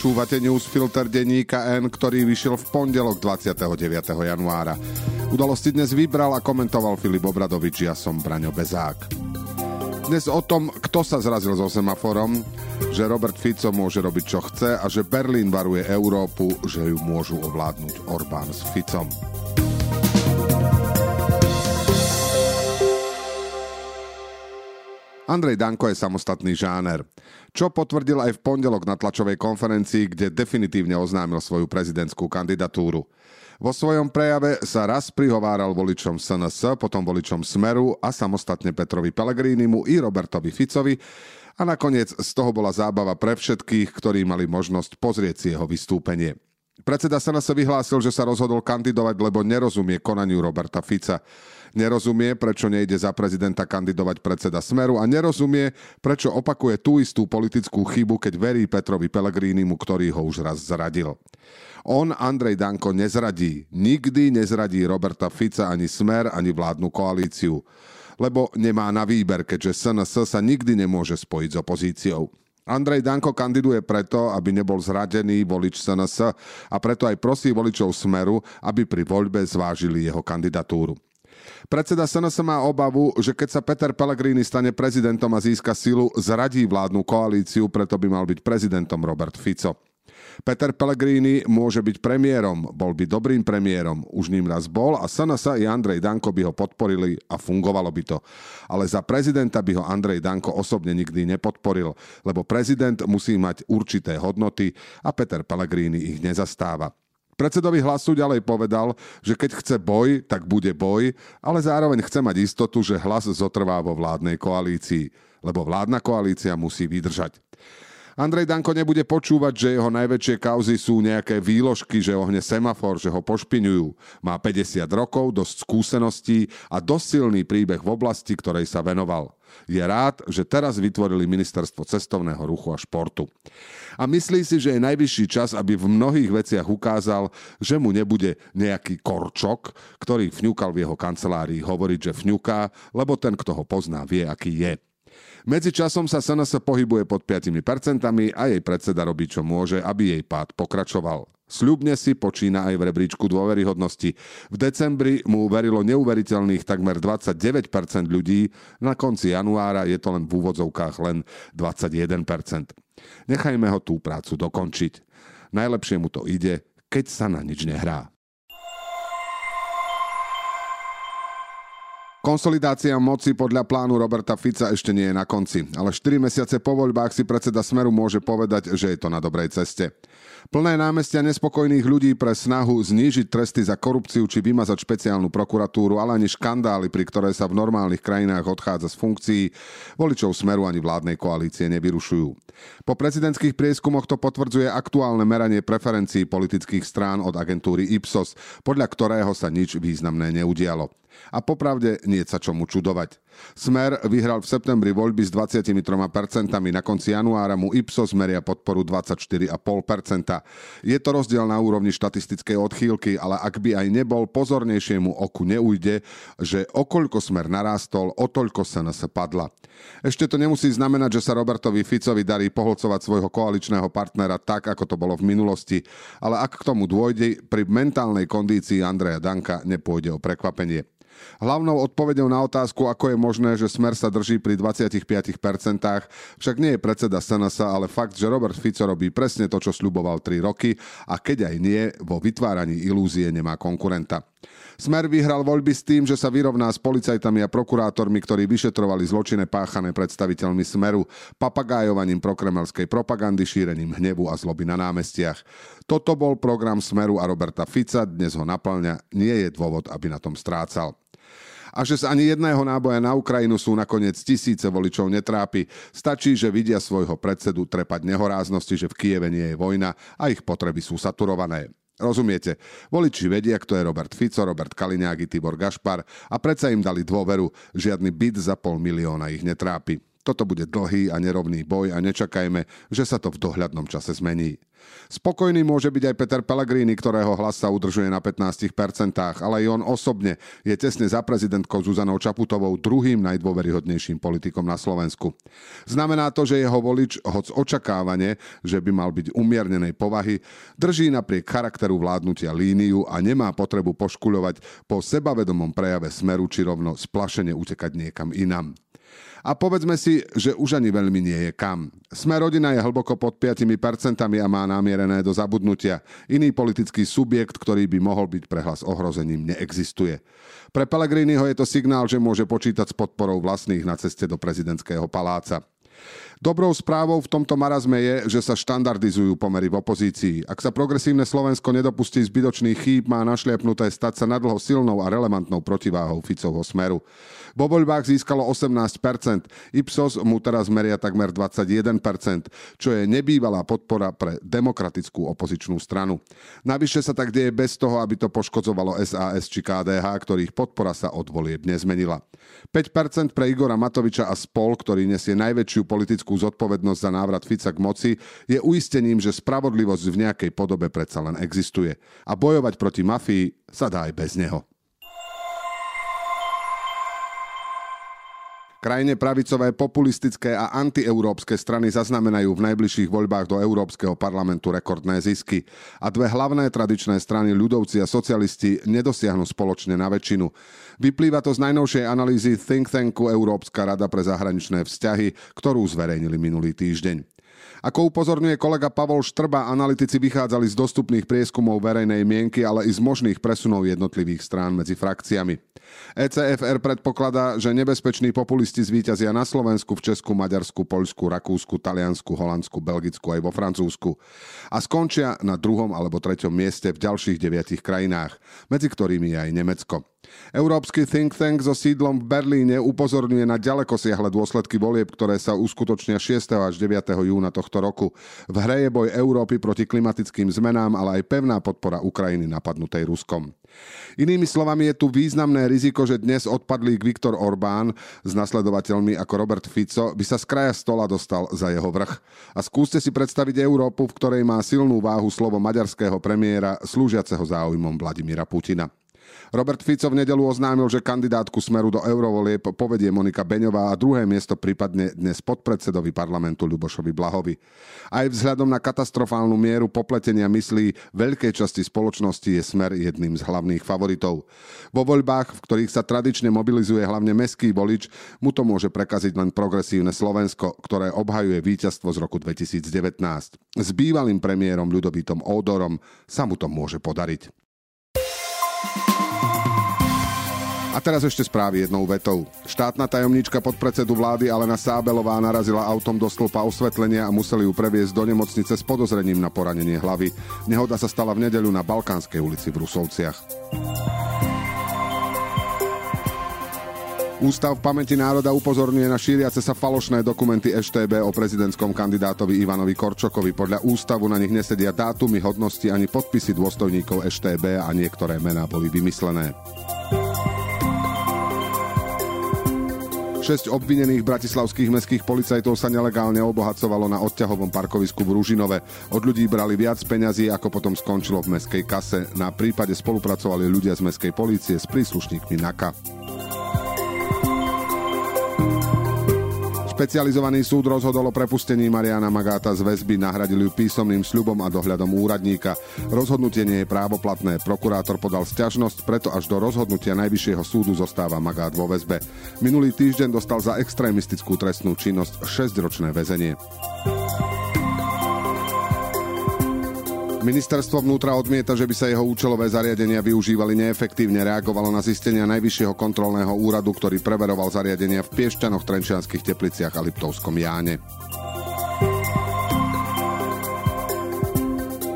Počúvate newsfilter denníka N, ktorý vyšiel v pondelok 29. januára. Udalosti dnes vybral a komentoval Filip Obradovič, ja som Braňo Bezák. Dnes o tom, kto sa zrazil so semaforom, že Robert Fico môže robiť čo chce a že Berlín varuje Európu, že ju môžu ovládnuť Orbán s Ficom. Andrej Danko je samostatný žáner, čo potvrdil aj v pondelok na tlačovej konferencii, kde definitívne oznámil svoju prezidentskú kandidatúru. Vo svojom prejave sa raz prihováral voličom SNS, potom voličom Smeru a samostatne Petrovi Pelegrínimu i Robertovi Ficovi a nakoniec z toho bola zábava pre všetkých, ktorí mali možnosť pozrieť si jeho vystúpenie. Predseda SNS vyhlásil, že sa rozhodol kandidovať, lebo nerozumie konaniu Roberta Fica. Nerozumie, prečo nejde za prezidenta kandidovať predseda Smeru a nerozumie, prečo opakuje tú istú politickú chybu, keď verí Petrovi Pelegrínimu, ktorý ho už raz zradil. On, Andrej Danko, nezradí. Nikdy nezradí Roberta Fica ani Smer, ani vládnu koalíciu. Lebo nemá na výber, keďže SNS sa nikdy nemôže spojiť s opozíciou. Andrej Danko kandiduje preto, aby nebol zradený volič SNS a preto aj prosí voličov Smeru, aby pri voľbe zvážili jeho kandidatúru. Predseda SNS má obavu, že keď sa Peter Pellegrini stane prezidentom a získa silu, zradí vládnu koalíciu, preto by mal byť prezidentom Robert Fico. Peter Pellegrini môže byť premiérom, bol by dobrým premiérom, už ním raz bol a SNS i Andrej Danko by ho podporili a fungovalo by to. Ale za prezidenta by ho Andrej Danko osobne nikdy nepodporil, lebo prezident musí mať určité hodnoty a Peter Pellegrini ich nezastáva. Predsedovi hlasu ďalej povedal, že keď chce boj, tak bude boj, ale zároveň chce mať istotu, že hlas zotrvá vo vládnej koalícii, lebo vládna koalícia musí vydržať. Andrej Danko nebude počúvať, že jeho najväčšie kauzy sú nejaké výložky, že ohne semafor, že ho pošpiňujú. Má 50 rokov, dosť skúseností a dosť silný príbeh v oblasti, ktorej sa venoval. Je rád, že teraz vytvorili ministerstvo cestovného ruchu a športu. A myslí si, že je najvyšší čas, aby v mnohých veciach ukázal, že mu nebude nejaký korčok, ktorý vňukal v jeho kancelárii hovoriť, že vňuká, lebo ten, kto ho pozná, vie, aký je. Medzi časom sa SNS pohybuje pod 5% a jej predseda robí čo môže, aby jej pád pokračoval. Sľubne si počína aj v rebríčku dôveryhodnosti. V decembri mu verilo neuveriteľných takmer 29% ľudí, na konci januára je to len v úvodzovkách len 21%. Nechajme ho tú prácu dokončiť. Najlepšie mu to ide, keď sa na nič nehrá. Konsolidácia moci podľa plánu Roberta Fica ešte nie je na konci, ale 4 mesiace po voľbách si predseda Smeru môže povedať, že je to na dobrej ceste. Plné námestia nespokojných ľudí pre snahu znížiť tresty za korupciu či vymazať špeciálnu prokuratúru, ale ani škandály, pri ktoré sa v normálnych krajinách odchádza z funkcií, voličov Smeru ani vládnej koalície nevyrušujú. Po prezidentských prieskumoch to potvrdzuje aktuálne meranie preferencií politických strán od agentúry Ipsos, podľa ktorého sa nič významné neudialo. A popravde nie sa čomu čudovať. Smer vyhral v septembri voľby s 23%, na konci januára mu Ipsos meria podporu 24,5%. Je to rozdiel na úrovni štatistickej odchýlky, ale ak by aj nebol, pozornejšiemu oku neujde, že okoľko Smer narástol, o toľko sa nás padla. Ešte to nemusí znamenať, že sa Robertovi Ficovi darí poholcovať svojho koaličného partnera tak, ako to bolo v minulosti, ale ak k tomu dôjde, pri mentálnej kondícii Andreja Danka nepôjde o prekvapenie. Hlavnou odpovedou na otázku, ako je možné, že Smer sa drží pri 25%, však nie je predseda SNS, ale fakt, že Robert Fico robí presne to, čo sľuboval 3 roky a keď aj nie, vo vytváraní ilúzie nemá konkurenta. Smer vyhral voľby s tým, že sa vyrovná s policajtami a prokurátormi, ktorí vyšetrovali zločine páchané predstaviteľmi Smeru, papagájovaním prokremelskej propagandy, šírením hnevu a zloby na námestiach. Toto bol program Smeru a Roberta Fica, dnes ho naplňa, nie je dôvod, aby na tom strácal a že sa ani jedného náboja na Ukrajinu sú nakoniec tisíce voličov netrápi. Stačí, že vidia svojho predsedu trepať nehoráznosti, že v Kieve nie je vojna a ich potreby sú saturované. Rozumiete? Voliči vedia, kto je Robert Fico, Robert Kaliňák i Tibor Gašpar a predsa im dali dôveru. Žiadny byt za pol milióna ich netrápi. Toto bude dlhý a nerovný boj a nečakajme, že sa to v dohľadnom čase zmení. Spokojný môže byť aj Peter Pellegrini, ktorého hlas sa udržuje na 15%, ale aj on osobne je tesne za prezidentkou Zuzanou Čaputovou druhým najdôveryhodnejším politikom na Slovensku. Znamená to, že jeho volič, hoc očakávanie, že by mal byť umiernenej povahy, drží napriek charakteru vládnutia líniu a nemá potrebu poškuľovať po sebavedomom prejave smeru či rovno splašene utekať niekam inam. A povedzme si, že už ani veľmi nie je kam. Sme rodina je hlboko pod 5% a má namierené do zabudnutia. Iný politický subjekt, ktorý by mohol byť pre hlas ohrozením, neexistuje. Pre Pellegriniho je to signál, že môže počítať s podporou vlastných na ceste do prezidentského paláca. Dobrou správou v tomto marazme je, že sa štandardizujú pomery v opozícii. Ak sa progresívne Slovensko nedopustí zbytočných chýb, má našliapnuté stať sa nadlho silnou a relevantnou protiváhou Ficovho smeru. Vo voľbách získalo 18%, Ipsos mu teraz meria takmer 21%, čo je nebývalá podpora pre demokratickú opozičnú stranu. Navyše sa tak deje bez toho, aby to poškodzovalo SAS či KDH, ktorých podpora sa od volieb nezmenila. 5% pre Igora Matoviča a spol, ktorý nesie najväčšiu politickú zodpovednosť za návrat Fica k moci, je uistením, že spravodlivosť v nejakej podobe predsa len existuje. A bojovať proti mafii sa dá aj bez neho. Krajine pravicové, populistické a antieurópske strany zaznamenajú v najbližších voľbách do Európskeho parlamentu rekordné zisky. A dve hlavné tradičné strany, ľudovci a socialisti, nedosiahnu spoločne na väčšinu. Vyplýva to z najnovšej analýzy think tanku Európska rada pre zahraničné vzťahy, ktorú zverejnili minulý týždeň. Ako upozorňuje kolega Pavol Štrba, analytici vychádzali z dostupných prieskumov verejnej mienky, ale i z možných presunov jednotlivých strán medzi frakciami. ECFR predpokladá, že nebezpeční populisti zvíťazia na Slovensku, v Česku, Maďarsku, Poľsku, Rakúsku, Taliansku, Holandsku, Belgicku aj vo Francúzsku a skončia na druhom alebo treťom mieste v ďalších deviatich krajinách, medzi ktorými je aj Nemecko. Európsky think tank so sídlom v Berlíne upozorňuje na ďaleko siahle dôsledky volieb, ktoré sa uskutočnia 6. až 9. júna tohto roku. V hre je boj Európy proti klimatickým zmenám, ale aj pevná podpora Ukrajiny napadnutej Ruskom. Inými slovami je tu významné riziko, že dnes odpadlík Viktor Orbán s nasledovateľmi ako Robert Fico by sa z kraja stola dostal za jeho vrch. A skúste si predstaviť Európu, v ktorej má silnú váhu slovo maďarského premiéra slúžiaceho záujmom Vladimíra Putina. Robert Fico v nedelu oznámil, že kandidátku smeru do eurovolieb povedie Monika Beňová a druhé miesto prípadne dnes podpredsedovi parlamentu Ľubošovi Blahovi. Aj vzhľadom na katastrofálnu mieru popletenia myslí veľkej časti spoločnosti je smer jedným z hlavných favoritov. Vo voľbách, v ktorých sa tradične mobilizuje hlavne meský volič, mu to môže prekaziť len progresívne Slovensko, ktoré obhajuje víťazstvo z roku 2019. S bývalým premiérom Ľudovítom Ódorom sa mu to môže podariť. A teraz ešte správy jednou vetou. Štátna tajomníčka podpredsedu vlády Alena Sábelová narazila autom do stĺpa osvetlenia a museli ju previesť do nemocnice s podozrením na poranenie hlavy. Nehoda sa stala v nedeľu na Balkánskej ulici v Rusovciach. Ústav pamäti národa upozorňuje na šíriace sa falošné dokumenty EŠTB o prezidentskom kandidátovi Ivanovi Korčokovi. Podľa ústavu na nich nesedia dátumy, hodnosti ani podpisy dôstojníkov EŠTB a niektoré mená boli vymyslené. Šesť obvinených bratislavských mestských policajtov sa nelegálne obohacovalo na odťahovom parkovisku v Ružinove. Od ľudí brali viac peňazí, ako potom skončilo v meskej kase. Na prípade spolupracovali ľudia z meskej polície s príslušníkmi NAKA. Špecializovaný súd rozhodol o prepustení Mariana Magáta z väzby, nahradili ju písomným sľubom a dohľadom úradníka. Rozhodnutie nie je právoplatné. Prokurátor podal sťažnosť, preto až do rozhodnutia Najvyššieho súdu zostáva Magát vo väzbe. Minulý týždeň dostal za extrémistickú trestnú činnosť 6-ročné väzenie. Ministerstvo vnútra odmieta, že by sa jeho účelové zariadenia využívali neefektívne. Reagovalo na zistenia Najvyššieho kontrolného úradu, ktorý preveroval zariadenia v Piešťanoch, Trenčianských tepliciach a Liptovskom Jáne.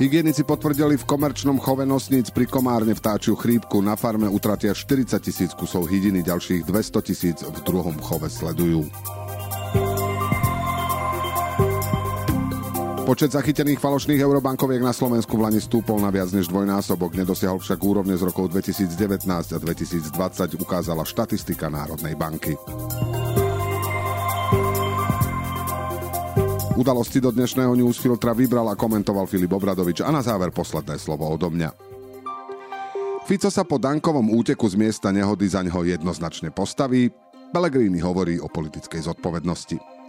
Hygienici potvrdili v komerčnom chove nosníc pri Komárne vtáčiu chrípku. Na farme utratia 40 tisíc kusov hydiny, ďalších 200 tisíc v druhom chove sledujú. Počet zachytených falošných eurobankoviek na Slovensku v Lani stúpol na viac než dvojnásobok, nedosiahol však úrovne z rokov 2019 a 2020, ukázala štatistika Národnej banky. Udalosti do dnešného newsfiltra vybral a komentoval Filip Obradovič a na záver posledné slovo odo mňa. Fico sa po Dankovom úteku z miesta nehody za ňoho jednoznačne postaví, Pellegrini hovorí o politickej zodpovednosti.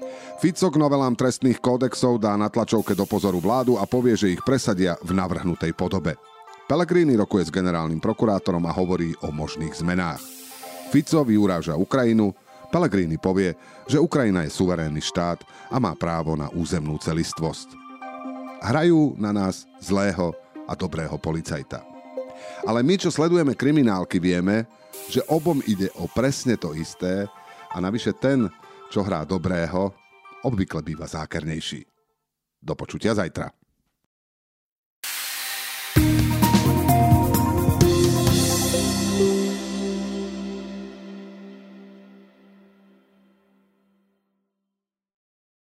Fico k novelám trestných kódexov dá na tlačovke do pozoru vládu a povie, že ich presadia v navrhnutej podobe. Pellegrini rokuje s generálnym prokurátorom a hovorí o možných zmenách. Fico vyuráža Ukrajinu, Pellegrini povie, že Ukrajina je suverénny štát a má právo na územnú celistvosť. Hrajú na nás zlého a dobrého policajta. Ale my, čo sledujeme kriminálky, vieme, že obom ide o presne to isté a navyše ten, čo hrá dobrého, obvykle býva zákernejší. Do počutia zajtra.